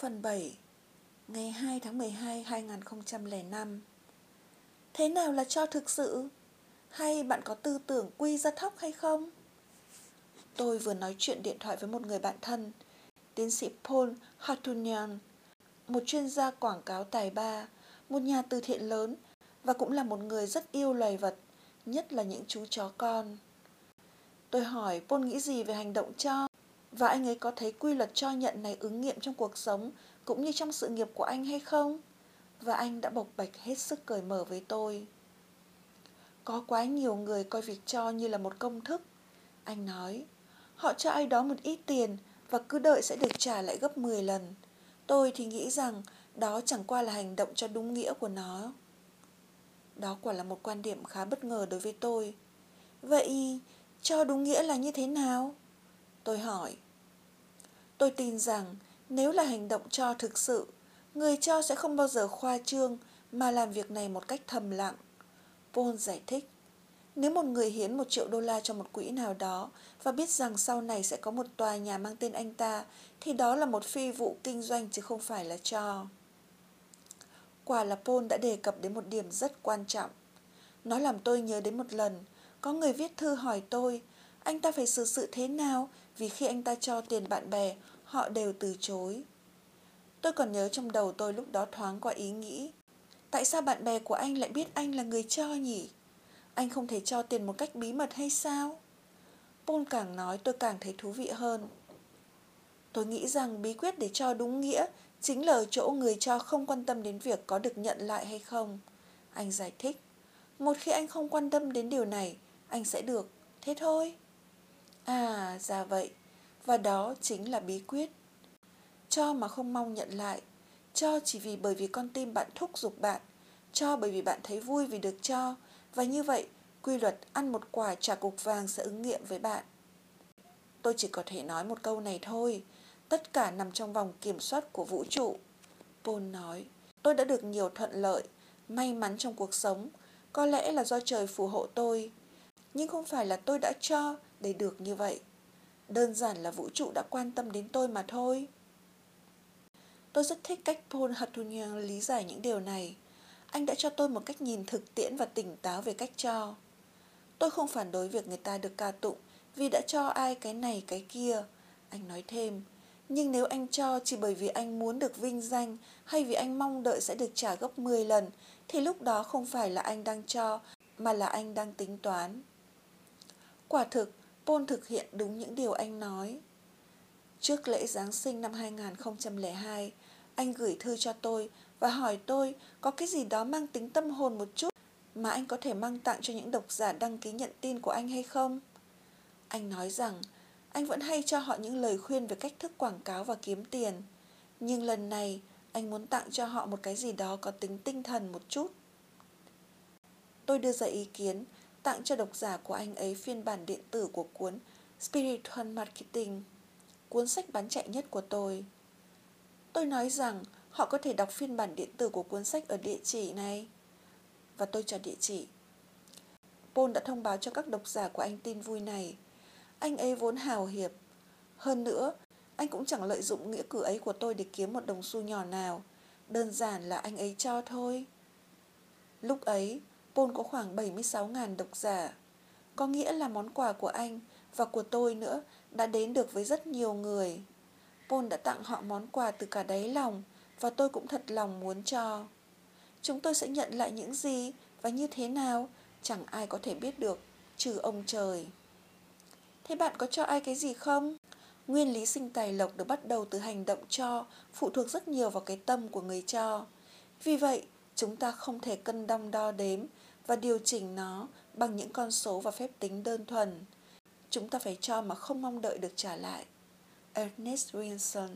Phần 7 Ngày 2 tháng 12 2005 Thế nào là cho thực sự? Hay bạn có tư tưởng quy ra thóc hay không? Tôi vừa nói chuyện điện thoại với một người bạn thân, tiến sĩ Paul Hartunian, một chuyên gia quảng cáo tài ba, một nhà từ thiện lớn và cũng là một người rất yêu loài vật, nhất là những chú chó con. Tôi hỏi Paul nghĩ gì về hành động cho và anh ấy có thấy quy luật cho nhận này ứng nghiệm trong cuộc sống cũng như trong sự nghiệp của anh hay không? Và anh đã bộc bạch hết sức cởi mở với tôi. Có quá nhiều người coi việc cho như là một công thức. Anh nói, họ cho ai đó một ít tiền và cứ đợi sẽ được trả lại gấp 10 lần. Tôi thì nghĩ rằng đó chẳng qua là hành động cho đúng nghĩa của nó. Đó quả là một quan điểm khá bất ngờ đối với tôi. Vậy cho đúng nghĩa là như thế nào? Tôi hỏi. Tôi tin rằng nếu là hành động cho thực sự, người cho sẽ không bao giờ khoa trương mà làm việc này một cách thầm lặng. Paul giải thích. Nếu một người hiến một triệu đô la cho một quỹ nào đó và biết rằng sau này sẽ có một tòa nhà mang tên anh ta, thì đó là một phi vụ kinh doanh chứ không phải là cho. Quả là Paul đã đề cập đến một điểm rất quan trọng. Nó làm tôi nhớ đến một lần, có người viết thư hỏi tôi, anh ta phải xử sự thế nào vì khi anh ta cho tiền bạn bè, họ đều từ chối. Tôi còn nhớ trong đầu tôi lúc đó thoáng qua ý nghĩ, tại sao bạn bè của anh lại biết anh là người cho nhỉ? Anh không thể cho tiền một cách bí mật hay sao? Paul càng nói tôi càng thấy thú vị hơn. Tôi nghĩ rằng bí quyết để cho đúng nghĩa chính là ở chỗ người cho không quan tâm đến việc có được nhận lại hay không. Anh giải thích. Một khi anh không quan tâm đến điều này, anh sẽ được. Thế thôi. À, ra vậy. Và đó chính là bí quyết. Cho mà không mong nhận lại. Cho chỉ vì bởi vì con tim bạn thúc giục bạn. Cho bởi vì bạn thấy vui vì được cho. Và như vậy, quy luật ăn một quả trà cục vàng sẽ ứng nghiệm với bạn. Tôi chỉ có thể nói một câu này thôi. Tất cả nằm trong vòng kiểm soát của vũ trụ. Paul nói, tôi đã được nhiều thuận lợi, may mắn trong cuộc sống. Có lẽ là do trời phù hộ tôi. Nhưng không phải là tôi đã cho để được như vậy. Đơn giản là vũ trụ đã quan tâm đến tôi mà thôi. Tôi rất thích cách Paul Hartunian lý giải những điều này. Anh đã cho tôi một cách nhìn thực tiễn và tỉnh táo về cách cho. Tôi không phản đối việc người ta được ca tụng vì đã cho ai cái này cái kia. Anh nói thêm, nhưng nếu anh cho chỉ bởi vì anh muốn được vinh danh hay vì anh mong đợi sẽ được trả gấp 10 lần thì lúc đó không phải là anh đang cho mà là anh đang tính toán. Quả thực, Paul thực hiện đúng những điều anh nói. Trước lễ Giáng sinh năm 2002, anh gửi thư cho tôi và hỏi tôi có cái gì đó mang tính tâm hồn một chút mà anh có thể mang tặng cho những độc giả đăng ký nhận tin của anh hay không? Anh nói rằng anh vẫn hay cho họ những lời khuyên về cách thức quảng cáo và kiếm tiền. Nhưng lần này, anh muốn tặng cho họ một cái gì đó có tính tinh thần một chút. Tôi đưa ra ý kiến tặng cho độc giả của anh ấy phiên bản điện tử của cuốn Spiritual Marketing, cuốn sách bán chạy nhất của tôi. Tôi nói rằng họ có thể đọc phiên bản điện tử của cuốn sách ở địa chỉ này. Và tôi cho địa chỉ. Paul đã thông báo cho các độc giả của anh tin vui này. Anh ấy vốn hào hiệp. Hơn nữa, anh cũng chẳng lợi dụng nghĩa cử ấy của tôi để kiếm một đồng xu nhỏ nào. Đơn giản là anh ấy cho thôi. Lúc ấy, Paul có khoảng 76.000 độc giả. Có nghĩa là món quà của anh và của tôi nữa đã đến được với rất nhiều người. Paul đã tặng họ món quà từ cả đáy lòng và tôi cũng thật lòng muốn cho. Chúng tôi sẽ nhận lại những gì và như thế nào chẳng ai có thể biết được trừ ông trời. Thế bạn có cho ai cái gì không? Nguyên lý sinh tài lộc được bắt đầu từ hành động cho, phụ thuộc rất nhiều vào cái tâm của người cho. Vì vậy, chúng ta không thể cân đong đo đếm và điều chỉnh nó bằng những con số và phép tính đơn thuần. Chúng ta phải cho mà không mong đợi được trả lại. Ernest Wilson